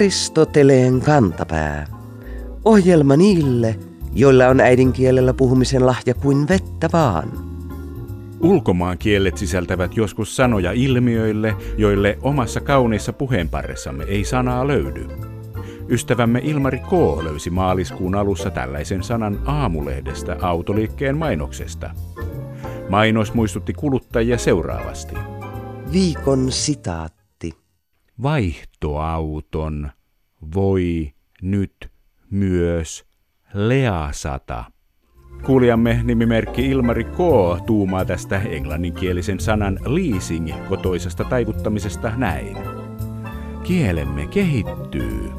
Aristoteleen kantapää. Ohjelma niille, joilla on äidinkielellä puhumisen lahja kuin vettä vaan. Ulkomaan kielet sisältävät joskus sanoja ilmiöille, joille omassa kauniissa puheenparressamme ei sanaa löydy. Ystävämme Ilmari K. löysi maaliskuun alussa tällaisen sanan aamulehdestä autoliikkeen mainoksesta. Mainos muistutti kuluttajia seuraavasti. Viikon sitaatti. Vaihtoauton voi nyt myös leasata. Kuulijamme nimimerkki Ilmari K. tuumaa tästä englanninkielisen sanan leasing kotoisesta taivuttamisesta näin. Kielemme kehittyy.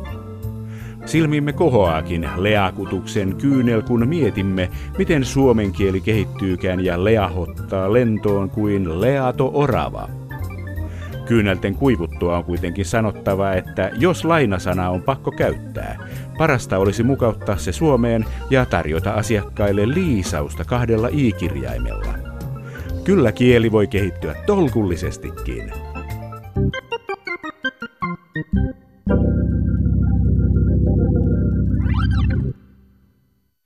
Silmimme kohoaakin leakutuksen kyynel, kun mietimme, miten suomen kieli kehittyykään ja leahottaa lentoon kuin leato orava. Kyynelten kuivuttua on kuitenkin sanottava, että jos lainasana on pakko käyttää, parasta olisi mukauttaa se Suomeen ja tarjota asiakkaille liisausta kahdella i-kirjaimella. Kyllä kieli voi kehittyä tolkullisestikin.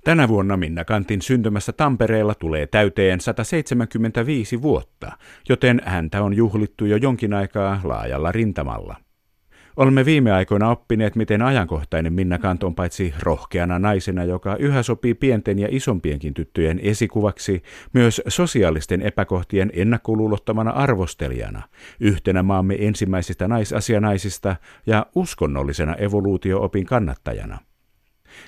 Tänä vuonna Minna Kantin syntymässä Tampereella tulee täyteen 175 vuotta, joten häntä on juhlittu jo jonkin aikaa laajalla rintamalla. Olemme viime aikoina oppineet, miten ajankohtainen Minna Kant on paitsi rohkeana naisena, joka yhä sopii pienten ja isompienkin tyttöjen esikuvaksi, myös sosiaalisten epäkohtien ennakkoluulottamana arvostelijana, yhtenä maamme ensimmäisistä naisasianaisista ja uskonnollisena evoluutioopin kannattajana.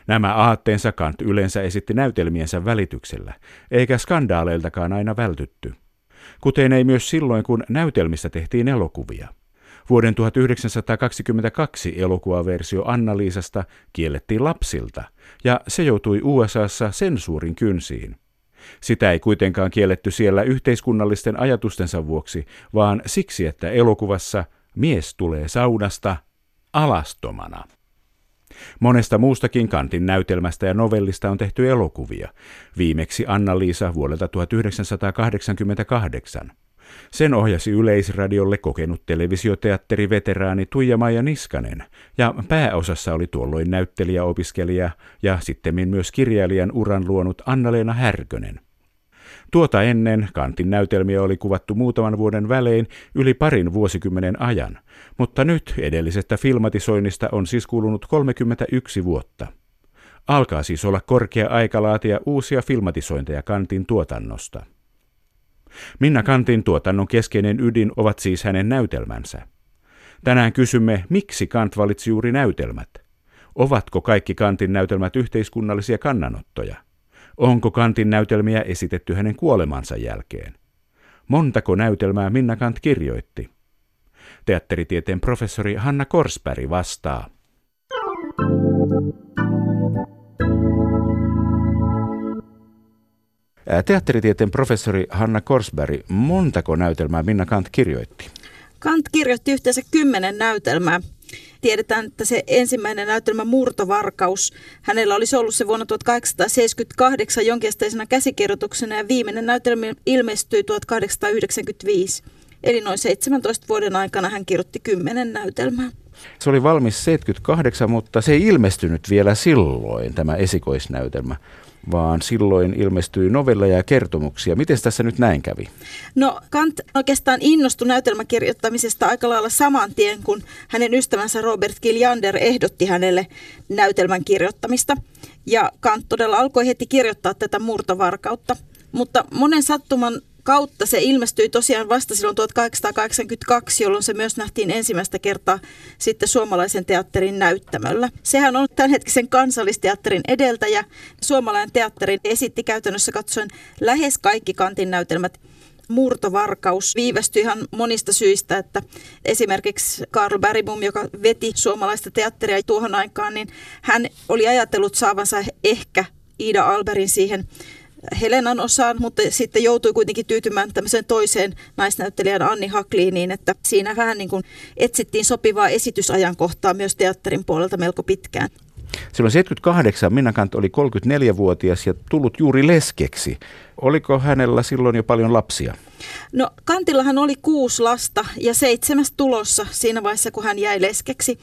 Nämä aatteensa Kant yleensä esitti näytelmiensä välityksellä, eikä skandaaleiltakaan aina vältytty. Kuten ei myös silloin, kun näytelmistä tehtiin elokuvia. Vuoden 1922 elokuvaversio Anna-Liisasta kiellettiin lapsilta, ja se joutui USAssa sensuurin kynsiin. Sitä ei kuitenkaan kielletty siellä yhteiskunnallisten ajatustensa vuoksi, vaan siksi, että elokuvassa mies tulee saunasta alastomana. Monesta muustakin Kantin näytelmästä ja novellista on tehty elokuvia, viimeksi Anna-Liisa vuodelta 1988. Sen ohjasi Yleisradiolle kokenut televisioteatteriveteraani Tuija-Maija Niskanen, ja pääosassa oli tuolloin näyttelijäopiskelija ja sittemmin myös kirjailijan uran luonut Anna-Leena Härkönen. Tuota ennen Kantin näytelmiä oli kuvattu muutaman vuoden välein yli parin vuosikymmenen ajan, mutta nyt edellisestä filmatisoinnista on siis kulunut 31 vuotta. Alkaa siis olla korkea aika laatia uusia filmatisointeja Kantin tuotannosta. Minna Kantin tuotannon keskeinen ydin ovat siis hänen näytelmänsä. Tänään kysymme, miksi Kant valitsi juuri näytelmät. Ovatko kaikki Kantin näytelmät yhteiskunnallisia kannanottoja? Onko Kantin näytelmiä esitetty hänen kuolemansa jälkeen? Montako näytelmää Minna Kant kirjoitti? Teatteritieteen professori Hanna Korsberg vastaa. Teatteritieteen professori Hanna Korsberg, montako näytelmää Minna Kant kirjoitti? Kant kirjoitti yhteensä kymmenen näytelmää. Tiedetään, että se ensimmäinen näytelmä Murtovarkaus, hänellä olisi ollut se vuonna 1878 jonkinlaisena käsikirjoituksena ja viimeinen näytelmä ilmestyi 1895. Eli noin 17 vuoden aikana hän kirjoitti kymmenen näytelmää. Se oli valmis 78, mutta se ei ilmestynyt vielä silloin, tämä esikoisnäytelmä vaan silloin ilmestyi novelleja ja kertomuksia. Miten tässä nyt näin kävi? No Kant oikeastaan innostui näytelmäkirjoittamisesta aika lailla saman tien, kun hänen ystävänsä Robert Giljander ehdotti hänelle näytelmän kirjoittamista. Ja Kant todella alkoi heti kirjoittaa tätä murtovarkautta. Mutta monen sattuman kautta se ilmestyi tosiaan vasta silloin 1882, jolloin se myös nähtiin ensimmäistä kertaa sitten suomalaisen teatterin näyttämöllä. Sehän on tämänhetkisen kansallisteatterin edeltäjä. Suomalainen teatteri esitti käytännössä katsoen lähes kaikki kantin näytelmät murtovarkaus viivästyi ihan monista syistä, että esimerkiksi Karl Bergbom, joka veti suomalaista teatteria tuohon aikaan, niin hän oli ajatellut saavansa ehkä Ida Alberin siihen Helenan osaan, mutta sitten joutui kuitenkin tyytymään tämmöiseen toiseen naisnäyttelijän Anni Hakliiniin, että siinä vähän niin kuin etsittiin sopivaa esitysajankohtaa myös teatterin puolelta melko pitkään. Silloin 78 Minna Kant oli 34-vuotias ja tullut juuri leskeksi. Oliko hänellä silloin jo paljon lapsia? No Kantillahan oli kuusi lasta ja seitsemäs tulossa siinä vaiheessa, kun hän jäi leskeksi.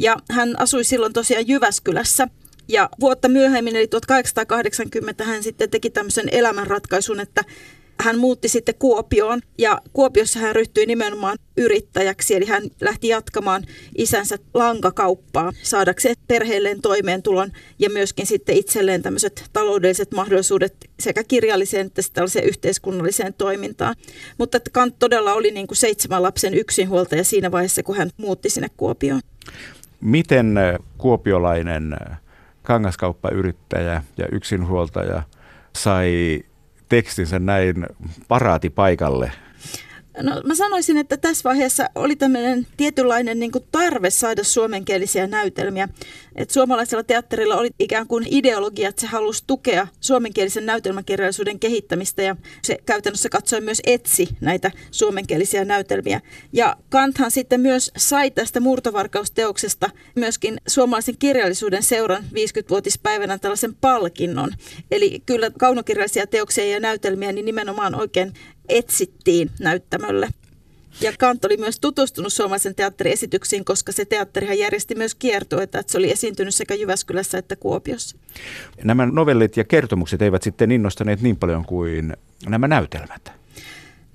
Ja hän asui silloin tosiaan Jyväskylässä. Ja vuotta myöhemmin, eli 1880, hän sitten teki tämmöisen elämänratkaisun, että hän muutti sitten Kuopioon ja Kuopiossa hän ryhtyi nimenomaan yrittäjäksi, eli hän lähti jatkamaan isänsä lankakauppaa saadakseen perheelleen toimeentulon ja myöskin sitten itselleen tämmöiset taloudelliset mahdollisuudet sekä kirjalliseen että tällaiseen yhteiskunnalliseen toimintaan. Mutta Kant todella oli niin kuin seitsemän lapsen yksinhuoltaja siinä vaiheessa, kun hän muutti sinne Kuopioon. Miten kuopiolainen kangaskauppayrittäjä ja yksinhuoltaja sai tekstinsä näin paraatipaikalle No mä sanoisin, että tässä vaiheessa oli tämmöinen tietynlainen niin tarve saada suomenkielisiä näytelmiä. Et suomalaisella teatterilla oli ikään kuin ideologia, että se halusi tukea suomenkielisen näytelmäkirjallisuuden kehittämistä ja se käytännössä katsoi myös etsi näitä suomenkielisiä näytelmiä. Ja Kanthan sitten myös sai tästä murtovarkausteoksesta myöskin suomalaisen kirjallisuuden seuran 50-vuotispäivänä tällaisen palkinnon. Eli kyllä kaunokirjallisia teoksia ja näytelmiä niin nimenomaan oikein etsittiin näyttämölle. Ja Kant oli myös tutustunut suomalaisen teatteriesityksiin, koska se teatterihan järjesti myös kiertueita, että se oli esiintynyt sekä Jyväskylässä että Kuopiossa. Nämä novellit ja kertomukset eivät sitten innostaneet niin paljon kuin nämä näytelmät.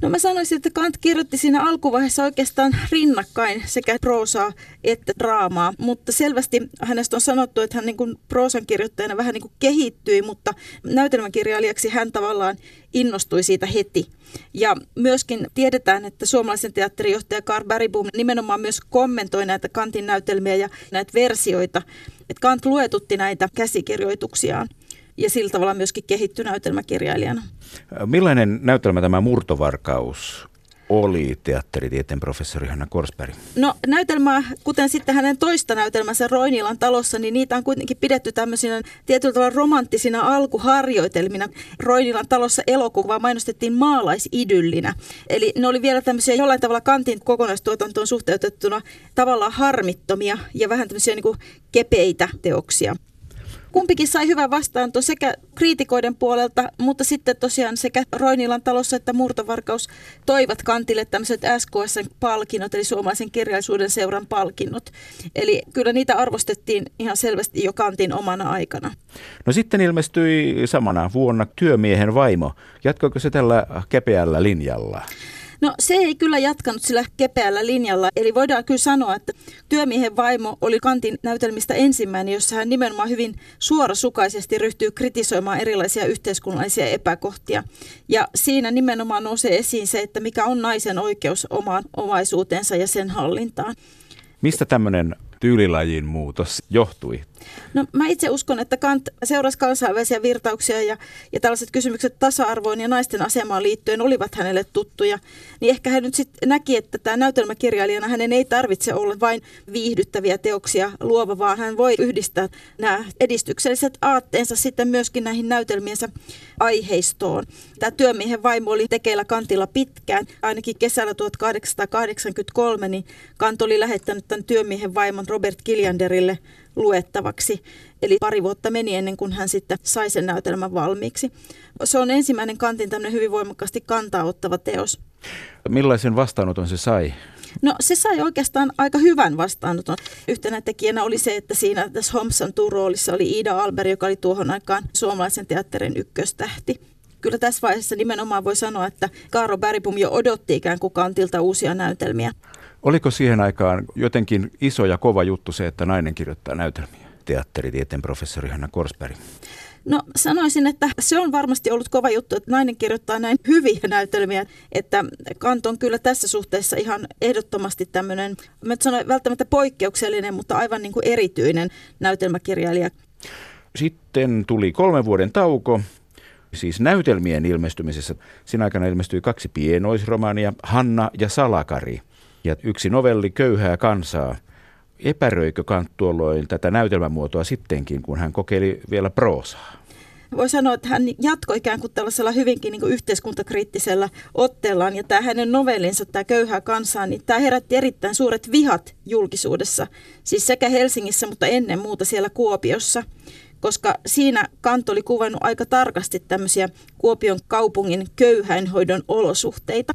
No mä sanoisin, että Kant kirjoitti siinä alkuvaiheessa oikeastaan rinnakkain sekä proosaa että draamaa, mutta selvästi hänestä on sanottu, että hän niin kuin proosan kirjoittajana vähän niin kuin kehittyi, mutta näytelmäkirjailijaksi hän tavallaan innostui siitä heti. Ja myöskin tiedetään, että suomalaisen teatterijohtaja Karl Bergboom nimenomaan myös kommentoi näitä Kantin näytelmiä ja näitä versioita. Että Kant luetutti näitä käsikirjoituksiaan ja sillä tavalla myöskin kehittyi näytelmäkirjailijana. Millainen näytelmä tämä Murtovarkaus oli teatteritieteen professori Hanna Korsberg? No näytelmää, kuten sitten hänen toista näytelmänsä Roinilan talossa, niin niitä on kuitenkin pidetty tämmöisinä tietyllä tavalla romanttisina alkuharjoitelmina. Roinilan talossa elokuvaa mainostettiin maalaisidyllinä. Eli ne oli vielä tämmöisiä jollain tavalla kantin kokonaistuotantoon suhteutettuna tavallaan harmittomia ja vähän tämmöisiä niin kuin kepeitä teoksia kumpikin sai hyvän vastaanto sekä kriitikoiden puolelta, mutta sitten tosiaan sekä Roinilan talossa että Murtovarkaus toivat kantille tämmöiset SKSn-palkinnot, eli suomalaisen kirjallisuuden seuran palkinnot. Eli kyllä niitä arvostettiin ihan selvästi jo kantin omana aikana. No sitten ilmestyi samana vuonna Työmiehen vaimo. Jatkoiko se tällä kepeällä linjalla? No se ei kyllä jatkanut sillä kepeällä linjalla. Eli voidaan kyllä sanoa, että työmiehen vaimo oli Kantin näytelmistä ensimmäinen, jossa hän nimenomaan hyvin suorasukaisesti ryhtyy kritisoimaan erilaisia yhteiskunnallisia epäkohtia. Ja siinä nimenomaan nousee esiin se, että mikä on naisen oikeus omaan omaisuutensa ja sen hallintaan. Mistä tämmöinen tyylilajin muutos johtui? No mä itse uskon, että Kant seurasi kansainvälisiä virtauksia ja, ja tällaiset kysymykset tasa-arvoon ja naisten asemaan liittyen olivat hänelle tuttuja. Niin ehkä hän nyt sitten näki, että tämä näytelmäkirjailijana hänen ei tarvitse olla vain viihdyttäviä teoksia luova, vaan hän voi yhdistää nämä edistykselliset aatteensa sitten myöskin näihin näytelmiensä aiheistoon. Tämä työmiehen vaimo oli tekeillä Kantilla pitkään, ainakin kesällä 1883, niin Kant oli lähettänyt tämän työmiehen vaimon Robert Kiljanderille luettavaksi. Eli pari vuotta meni ennen kuin hän sitten sai sen näytelmän valmiiksi. Se on ensimmäinen Kantin tämmöinen hyvin voimakkaasti kantaa ottava teos. Millaisen vastaanoton se sai? No se sai oikeastaan aika hyvän vastaanoton. Yhtenä tekijänä oli se, että siinä tässä Homsan roolissa oli Ida Alber, joka oli tuohon aikaan suomalaisen teatterin ykköstähti. Kyllä tässä vaiheessa nimenomaan voi sanoa, että Kaaro Bergbom jo odotti ikään kuin kantilta uusia näytelmiä. Oliko siihen aikaan jotenkin iso ja kova juttu se, että nainen kirjoittaa näytelmiä? Teatteritieteen professori Hanna Korsberg. No sanoisin, että se on varmasti ollut kova juttu, että nainen kirjoittaa näin hyviä näytelmiä, että Kant on kyllä tässä suhteessa ihan ehdottomasti tämmöinen, mä sanoin välttämättä poikkeuksellinen, mutta aivan niin kuin erityinen näytelmäkirjailija. Sitten tuli kolmen vuoden tauko, siis näytelmien ilmestymisessä. Siinä aikana ilmestyi kaksi pienoisromaania, Hanna ja Salakari – ja yksi novelli Köyhää kansaa. Epäröikö Kant tuolloin tätä näytelmämuotoa sittenkin, kun hän kokeili vielä proosaa? Voi sanoa, että hän jatkoi ikään kuin tällaisella hyvinkin niin kuin yhteiskuntakriittisellä otteellaan. Ja tämä hänen novellinsa, tämä Köyhää kansaa, niin tämä herätti erittäin suuret vihat julkisuudessa. Siis sekä Helsingissä, mutta ennen muuta siellä Kuopiossa koska siinä Kant oli kuvannut aika tarkasti tämmöisiä Kuopion kaupungin köyhäinhoidon olosuhteita.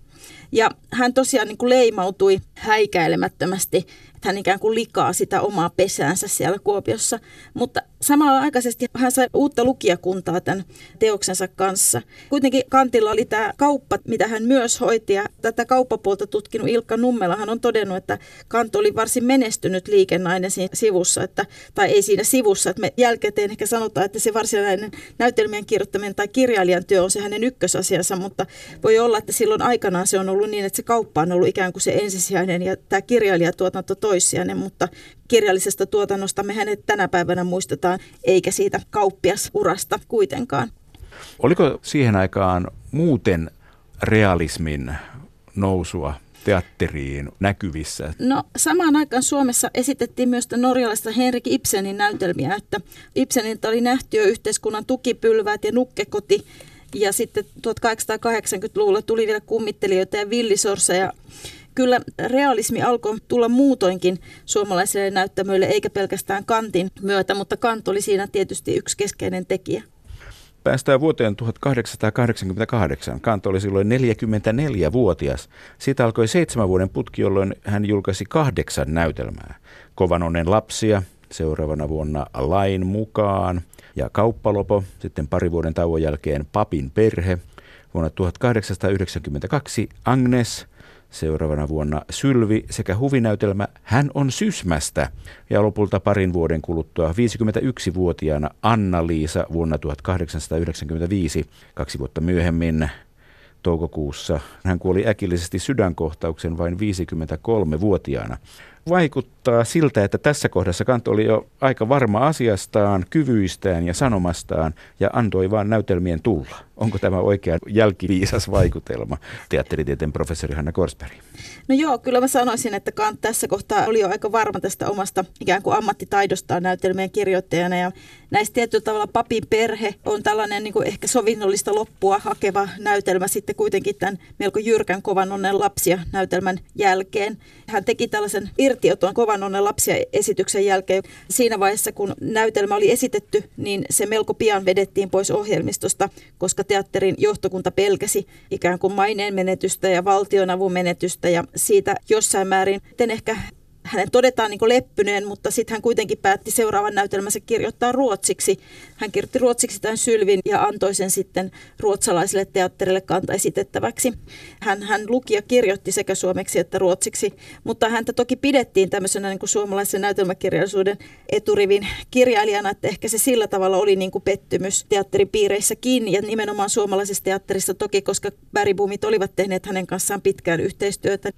Ja hän tosiaan niin kuin leimautui häikäilemättömästi hän ikään kuin likaa sitä omaa pesäänsä siellä Kuopiossa. Mutta samalla aikaisesti hän sai uutta lukijakuntaa tämän teoksensa kanssa. Kuitenkin Kantilla oli tämä kauppa, mitä hän myös hoiti. Ja tätä kauppapuolta tutkinut Ilkka Nummela hän on todennut, että Kant oli varsin menestynyt liikennainen siinä sivussa, että, tai ei siinä sivussa. Että me jälkikäteen ehkä sanotaan, että se varsinainen näytelmien kirjoittaminen tai kirjailijan työ on se hänen ykkösasiansa, mutta voi olla, että silloin aikanaan se on ollut niin, että se kauppa on ollut ikään kuin se ensisijainen ja tämä kirjailijatuotanto toissijainen, mutta kirjallisesta tuotannosta me hänet tänä päivänä muistetaan, eikä siitä kauppiasurasta kuitenkaan. Oliko siihen aikaan muuten realismin nousua teatteriin näkyvissä? No samaan aikaan Suomessa esitettiin myös norjalaista Henrik Ibsenin näytelmiä, että Ibsenin oli nähty jo yhteiskunnan tukipylväät ja nukkekoti, ja sitten 1880-luvulla tuli vielä kummittelijoita ja villisorsa ja kyllä realismi alkoi tulla muutoinkin suomalaisille näyttämöille, eikä pelkästään Kantin myötä, mutta Kant oli siinä tietysti yksi keskeinen tekijä. Päästään vuoteen 1888. Kant oli silloin 44-vuotias. Siitä alkoi seitsemän vuoden putki, jolloin hän julkaisi kahdeksan näytelmää. Kovanonnen lapsia, seuraavana vuonna Lain mukaan ja Kauppalopo, sitten pari vuoden tauon jälkeen Papin perhe, vuonna 1892 Agnes – Seuraavana vuonna. Sylvi sekä huvinäytelmä Hän on Sysmästä. Ja lopulta parin vuoden kuluttua 51-vuotiaana Anna-Liisa vuonna 1895, kaksi vuotta myöhemmin. Toukokuussa. Hän kuoli äkillisesti sydänkohtauksen vain 53-vuotiaana vaikuttaa siltä, että tässä kohdassa Kant oli jo aika varma asiastaan, kyvyistään ja sanomastaan ja antoi vain näytelmien tulla. Onko tämä oikea jälkiviisas vaikutelma, teatteritieteen professori Hanna Korsberg? No joo, kyllä mä sanoisin, että Kant tässä kohtaa oli jo aika varma tästä omasta ikään kuin ammattitaidostaan näytelmien kirjoittajana. Ja näistä tietyllä tavalla papin perhe on tällainen niin kuin ehkä sovinnollista loppua hakeva näytelmä sitten kuitenkin tämän melko jyrkän kovan onnen lapsia näytelmän jälkeen. Hän teki tällaisen irtioton kovan onnen lapsia esityksen jälkeen. Siinä vaiheessa, kun näytelmä oli esitetty, niin se melko pian vedettiin pois ohjelmistosta, koska teatterin johtokunta pelkäsi ikään kuin maineen menetystä ja valtionavun menetystä ja siitä jossain määrin ehkä hänen todetaan niin leppyneen, mutta sitten hän kuitenkin päätti seuraavan näytelmänsä kirjoittaa ruotsiksi. Hän kirjoitti ruotsiksi tämän Sylvin ja antoi sen sitten ruotsalaiselle teatterille kanta esitettäväksi. Hän, hän luki ja kirjoitti sekä suomeksi että ruotsiksi, mutta häntä toki pidettiin tämmöisenä niin kuin suomalaisen näytelmäkirjallisuuden eturivin kirjailijana, että ehkä se sillä tavalla oli niin kuin pettymys teatteripiireissäkin ja nimenomaan suomalaisessa teatterissa toki, koska Bäribumit olivat tehneet hänen kanssaan pitkään yhteistyötä.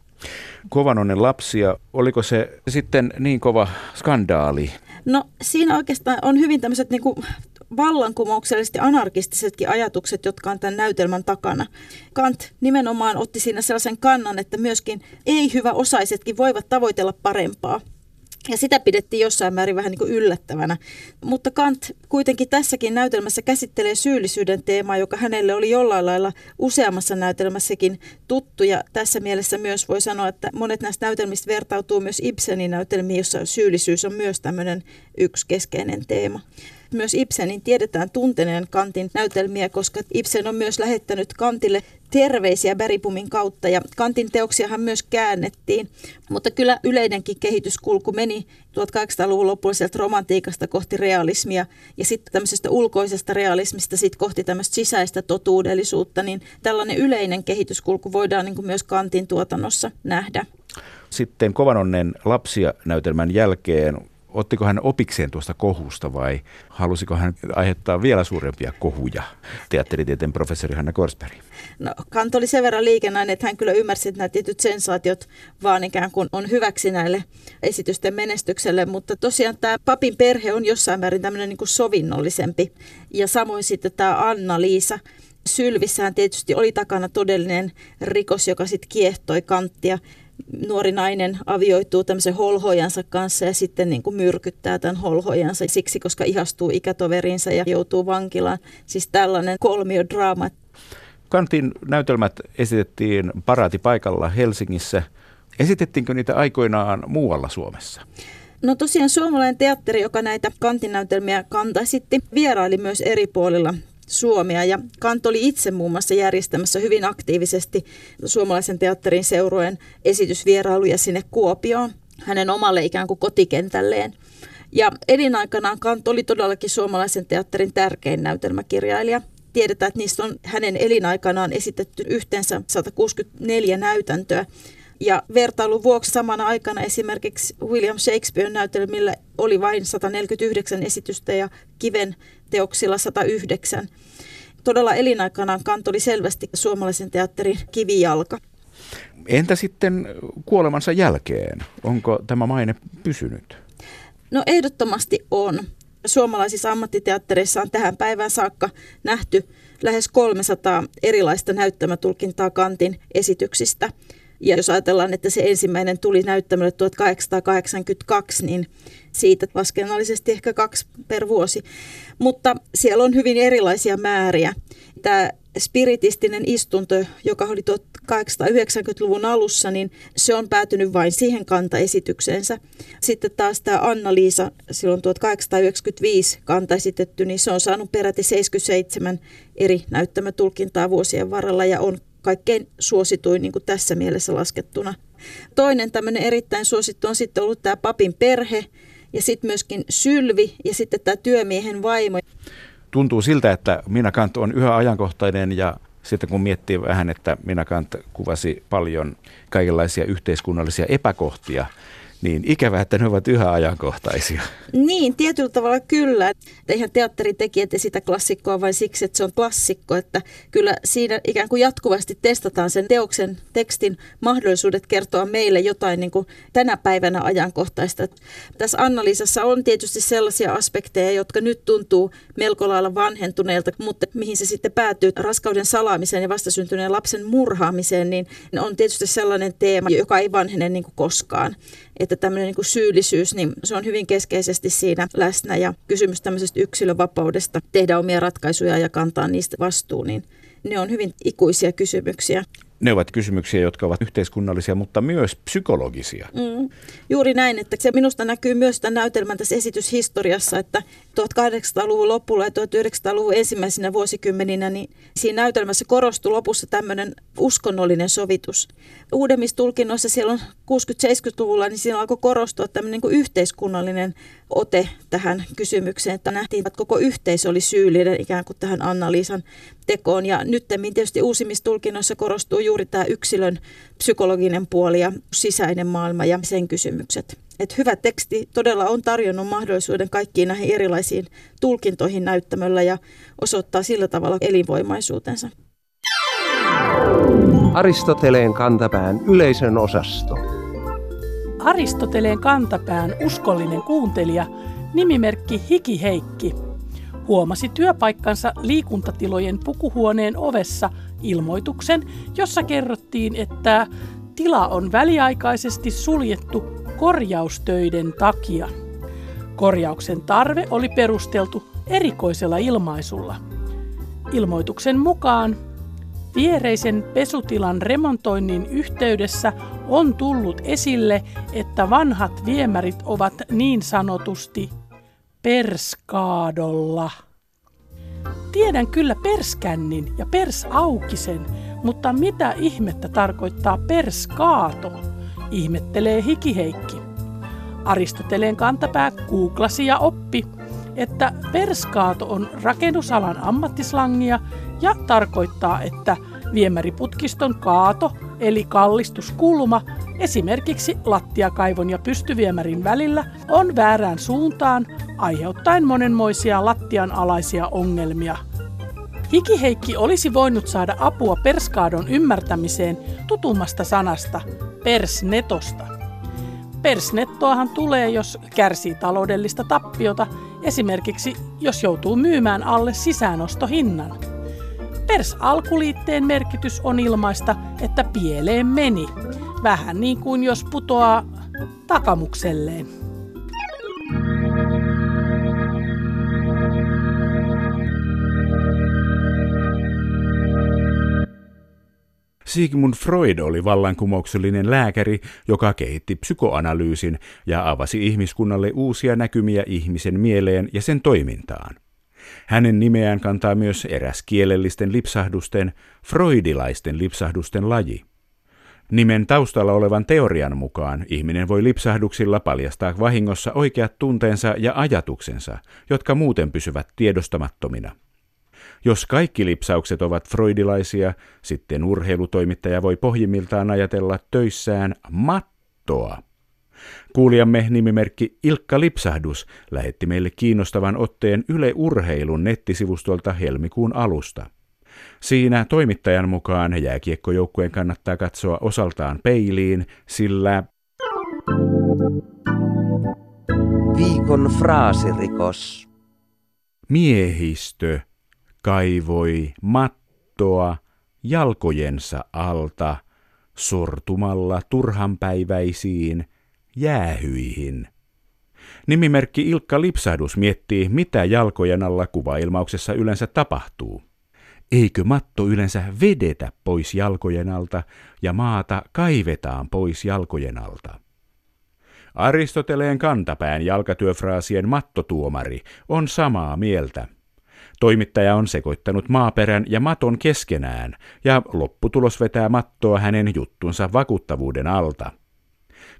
Kovanonnen lapsia, oliko se sitten niin kova skandaali? No siinä oikeastaan on hyvin tämmöiset niin kuin vallankumouksellisesti anarkistisetkin ajatukset, jotka on tämän näytelmän takana. Kant nimenomaan otti siinä sellaisen kannan, että myöskin ei-hyvä osaisetkin voivat tavoitella parempaa. Ja sitä pidettiin jossain määrin vähän niin kuin yllättävänä. Mutta Kant kuitenkin tässäkin näytelmässä käsittelee syyllisyyden teemaa, joka hänelle oli jollain lailla useammassa näytelmässäkin tuttu. Ja tässä mielessä myös voi sanoa, että monet näistä näytelmistä vertautuu myös Ibsenin näytelmiin, jossa syyllisyys on myös tämmöinen yksi keskeinen teema. Myös Ibsenin tiedetään tunteneen Kantin näytelmiä, koska Ibsen on myös lähettänyt Kantille terveisiä Bäripumin kautta ja Kantin teoksiahan myös käännettiin. Mutta kyllä yleinenkin kehityskulku meni 1800-luvun lopulla sieltä romantiikasta kohti realismia ja sitten tämmöisestä ulkoisesta realismista sitten kohti tämmöistä sisäistä totuudellisuutta, niin tällainen yleinen kehityskulku voidaan niin kuin myös Kantin tuotannossa nähdä. Sitten Kovanonnen lapsia näytelmän jälkeen ottiko hän opikseen tuosta kohusta vai halusiko hän aiheuttaa vielä suurempia kohuja, teatteritieteen professori Hanna Korsberg? No, Kant oli sen verran liikennäinen, että hän kyllä ymmärsi, että nämä tietyt sensaatiot vaan ikään kuin on hyväksi näille esitysten menestykselle, mutta tosiaan tämä papin perhe on jossain määrin tämmöinen niin kuin sovinnollisempi. Ja samoin sitten tämä Anna-Liisa, Sylvissähän tietysti oli takana todellinen rikos, joka sitten kiehtoi kanttia nuori nainen avioituu tämmöisen holhojansa kanssa ja sitten niin kuin myrkyttää tämän holhojansa siksi, koska ihastuu ikätoverinsa ja joutuu vankilaan. Siis tällainen kolmiodraama. Kantin näytelmät esitettiin paraatipaikalla Helsingissä. Esitettiinkö niitä aikoinaan muualla Suomessa? No tosiaan suomalainen teatteri, joka näitä kantinäytelmiä kantaisitti, vieraili myös eri puolilla Suomea ja Kant oli itse muun muassa järjestämässä hyvin aktiivisesti suomalaisen teatterin seurojen esitysvierailuja sinne Kuopioon hänen omalle ikään kuin kotikentälleen. Ja elinaikanaan Kant oli todellakin suomalaisen teatterin tärkein näytelmäkirjailija. Tiedetään, että niistä on hänen elinaikanaan esitetty yhteensä 164 näytäntöä. Ja vertailun vuoksi samana aikana esimerkiksi William Shakespearen näytelmillä oli vain 149 esitystä ja Kiven teoksilla 109. Todella elinaikanaan Kant oli selvästi suomalaisen teatterin kivijalka. Entä sitten kuolemansa jälkeen? Onko tämä maine pysynyt? No ehdottomasti on. Suomalaisissa ammattiteattereissa on tähän päivään saakka nähty lähes 300 erilaista näyttämätulkintaa Kantin esityksistä. Ja jos ajatellaan, että se ensimmäinen tuli näyttämölle 1882, niin siitä laskennallisesti ehkä kaksi per vuosi. Mutta siellä on hyvin erilaisia määriä. Tämä spiritistinen istunto, joka oli 1890-luvun alussa, niin se on päätynyt vain siihen kantaesitykseensä. Sitten taas tämä Anna-Liisa silloin 1895 kanta esitetty, niin se on saanut peräti 77 eri näyttämätulkintaa vuosien varrella ja on kaikkein suosituin niin kuin tässä mielessä laskettuna. Toinen tämmöinen erittäin suosittu on sitten ollut tämä papin perhe ja sitten myöskin sylvi ja sitten tämä työmiehen vaimo tuntuu siltä, että Minna Kant on yhä ajankohtainen ja sitten kun miettii vähän, että Minna Kant kuvasi paljon kaikenlaisia yhteiskunnallisia epäkohtia – niin ikävää, että ne ovat yhä ajankohtaisia. Niin, tietyllä tavalla kyllä. Eihän teatteritekijät esitä klassikkoa vain siksi, että se on klassikko. Että kyllä siinä ikään kuin jatkuvasti testataan sen teoksen tekstin mahdollisuudet kertoa meille jotain niin kuin tänä päivänä ajankohtaista. Tässä Anna-Liisassa on tietysti sellaisia aspekteja, jotka nyt tuntuu melko lailla vanhentuneilta, mutta mihin se sitten päätyy raskauden salaamiseen ja vastasyntyneen lapsen murhaamiseen, niin on tietysti sellainen teema, joka ei vanhene niin kuin koskaan että tämmöinen niin kuin syyllisyys, niin se on hyvin keskeisesti siinä läsnä ja kysymys tämmöisestä yksilövapaudesta tehdä omia ratkaisuja ja kantaa niistä vastuun, niin ne on hyvin ikuisia kysymyksiä. Ne ovat kysymyksiä, jotka ovat yhteiskunnallisia, mutta myös psykologisia. Mm, juuri näin, että se minusta näkyy myös tämän näytelmän tässä esityshistoriassa, että 1800-luvun lopulla ja 1900-luvun ensimmäisenä vuosikymmeninä, niin siinä näytelmässä korostui lopussa tämmöinen uskonnollinen sovitus. Uudemmissa tulkinnoissa siellä on 60-70-luvulla, niin siinä alkoi korostua tämmöinen niin kuin yhteiskunnallinen ote tähän kysymykseen, että nähtiin, että koko yhteisö oli syyllinen ikään kuin tähän Anna-Liisan tekoon. Ja nyt tietysti uusimmissa tulkinnoissa korostuu juuri tämä yksilön psykologinen puoli ja sisäinen maailma ja sen kysymykset. Että hyvä teksti todella on tarjonnut mahdollisuuden kaikkiin näihin erilaisiin tulkintoihin näyttämöllä ja osoittaa sillä tavalla elinvoimaisuutensa. Aristoteleen kantapään yleisön osasto. Aristoteleen kantapään uskollinen kuuntelija, nimimerkki Hiki Heikki, huomasi työpaikkansa liikuntatilojen pukuhuoneen ovessa ilmoituksen, jossa kerrottiin, että tila on väliaikaisesti suljettu korjaustöiden takia. Korjauksen tarve oli perusteltu erikoisella ilmaisulla. Ilmoituksen mukaan Viereisen pesutilan remontoinnin yhteydessä on tullut esille, että vanhat viemärit ovat niin sanotusti perskaadolla. Tiedän kyllä perskännin ja persaukisen, mutta mitä ihmettä tarkoittaa perskaato? Ihmettelee hikiheikki. Aristoteleen kantapää googlasi ja oppi, että perskaato on rakennusalan ammattislangia ja tarkoittaa, että viemäriputkiston kaato eli kallistuskulma esimerkiksi lattiakaivon ja pystyviemärin välillä on väärään suuntaan aiheuttaen monenmoisia lattian alaisia ongelmia. Hikiheikki olisi voinut saada apua perskaadon ymmärtämiseen tutummasta sanasta, persnetosta. Persnettoahan tulee, jos kärsii taloudellista tappiota, esimerkiksi jos joutuu myymään alle sisäänostohinnan. Pers-alkuliitteen merkitys on ilmaista, että pieleen meni. Vähän niin kuin jos putoaa takamukselleen. Sigmund Freud oli vallankumouksellinen lääkäri, joka kehitti psykoanalyysin ja avasi ihmiskunnalle uusia näkymiä ihmisen mieleen ja sen toimintaan. Hänen nimeään kantaa myös eräs kielellisten lipsahdusten, freudilaisten lipsahdusten laji. Nimen taustalla olevan teorian mukaan ihminen voi lipsahduksilla paljastaa vahingossa oikeat tunteensa ja ajatuksensa, jotka muuten pysyvät tiedostamattomina. Jos kaikki lipsaukset ovat freudilaisia, sitten urheilutoimittaja voi pohjimmiltaan ajatella töissään mattoa. Kuulijamme nimimerkki Ilkka Lipsahdus lähetti meille kiinnostavan otteen Yle Urheilun nettisivustolta helmikuun alusta. Siinä toimittajan mukaan jääkiekkojoukkueen kannattaa katsoa osaltaan peiliin, sillä... Viikon fraasirikos. Miehistö kaivoi mattoa jalkojensa alta sortumalla turhanpäiväisiin jäähyihin. Nimimerkki Ilkka Lipsahdus miettii, mitä jalkojen alla kuvailmauksessa yleensä tapahtuu. Eikö matto yleensä vedetä pois jalkojen alta ja maata kaivetaan pois jalkojen alta? Aristoteleen kantapään jalkatyöfraasien mattotuomari on samaa mieltä. Toimittaja on sekoittanut maaperän ja maton keskenään, ja lopputulos vetää mattoa hänen juttunsa vakuuttavuuden alta.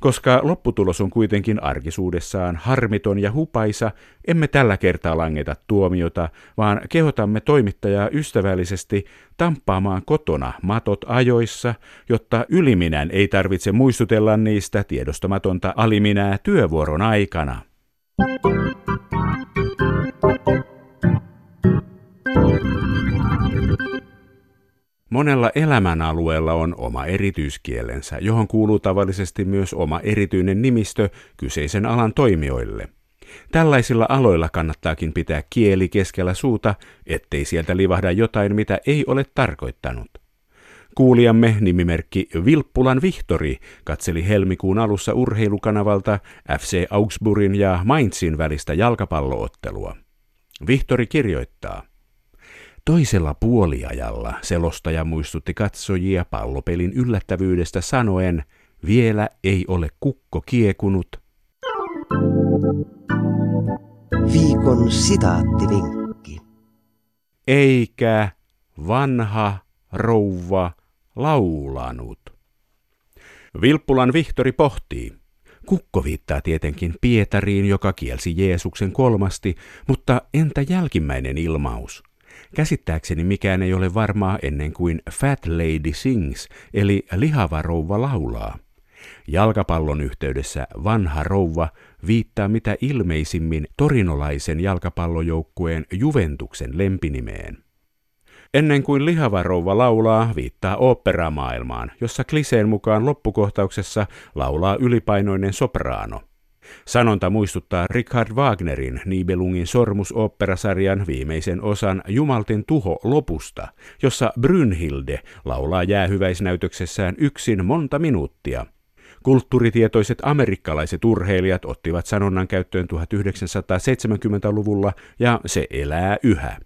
Koska lopputulos on kuitenkin arkisuudessaan harmiton ja hupaisa, emme tällä kertaa langeta tuomiota, vaan kehotamme toimittajaa ystävällisesti tamppaamaan kotona matot ajoissa, jotta yliminän ei tarvitse muistutella niistä tiedostamatonta aliminää työvuoron aikana. Monella elämänalueella on oma erityiskielensä, johon kuuluu tavallisesti myös oma erityinen nimistö kyseisen alan toimijoille. Tällaisilla aloilla kannattaakin pitää kieli keskellä suuta, ettei sieltä livahda jotain, mitä ei ole tarkoittanut. Kuulijamme nimimerkki Vilppulan Vihtori katseli helmikuun alussa urheilukanavalta FC Augsburgin ja Mainzin välistä jalkapalloottelua. Vihtori kirjoittaa. Toisella puoliajalla selostaja muistutti katsojia pallopelin yllättävyydestä sanoen, vielä ei ole kukko kiekunut. Viikon sitaattivinkki. Eikä vanha rouva laulanut. Vilppulan Vihtori pohtii. Kukko viittaa tietenkin Pietariin, joka kielsi Jeesuksen kolmasti, mutta entä jälkimmäinen ilmaus? Käsittääkseni mikään ei ole varmaa ennen kuin Fat Lady Sings, eli lihava rouva laulaa. Jalkapallon yhteydessä vanha rouva viittaa mitä ilmeisimmin torinolaisen jalkapallojoukkueen Juventuksen lempinimeen. Ennen kuin lihava rouva laulaa, viittaa oopperamaailmaan, jossa kliseen mukaan loppukohtauksessa laulaa ylipainoinen sopraano. Sanonta muistuttaa Richard Wagnerin Nibelungin sormusoopperasarjan viimeisen osan Jumalten tuho lopusta, jossa Brynhilde laulaa jäähyväisnäytöksessään yksin monta minuuttia. Kulttuuritietoiset amerikkalaiset urheilijat ottivat sanonnan käyttöön 1970-luvulla ja se elää yhä.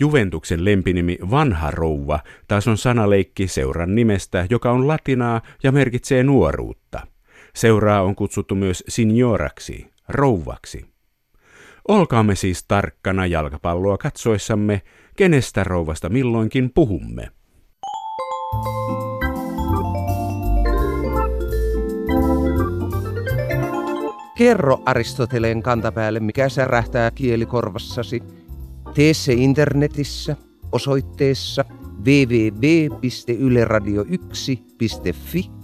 Juventuksen lempinimi Vanha rouva taas on sanaleikki seuran nimestä, joka on latinaa ja merkitsee nuoruutta. Seuraa on kutsuttu myös signoraksi, rouvaksi. Olkaamme siis tarkkana jalkapalloa katsoessamme, kenestä rouvasta milloinkin puhumme. Kerro Aristoteleen kantapäälle, mikä särähtää kielikorvassasi. Tee se internetissä osoitteessa www.yleradio1.fi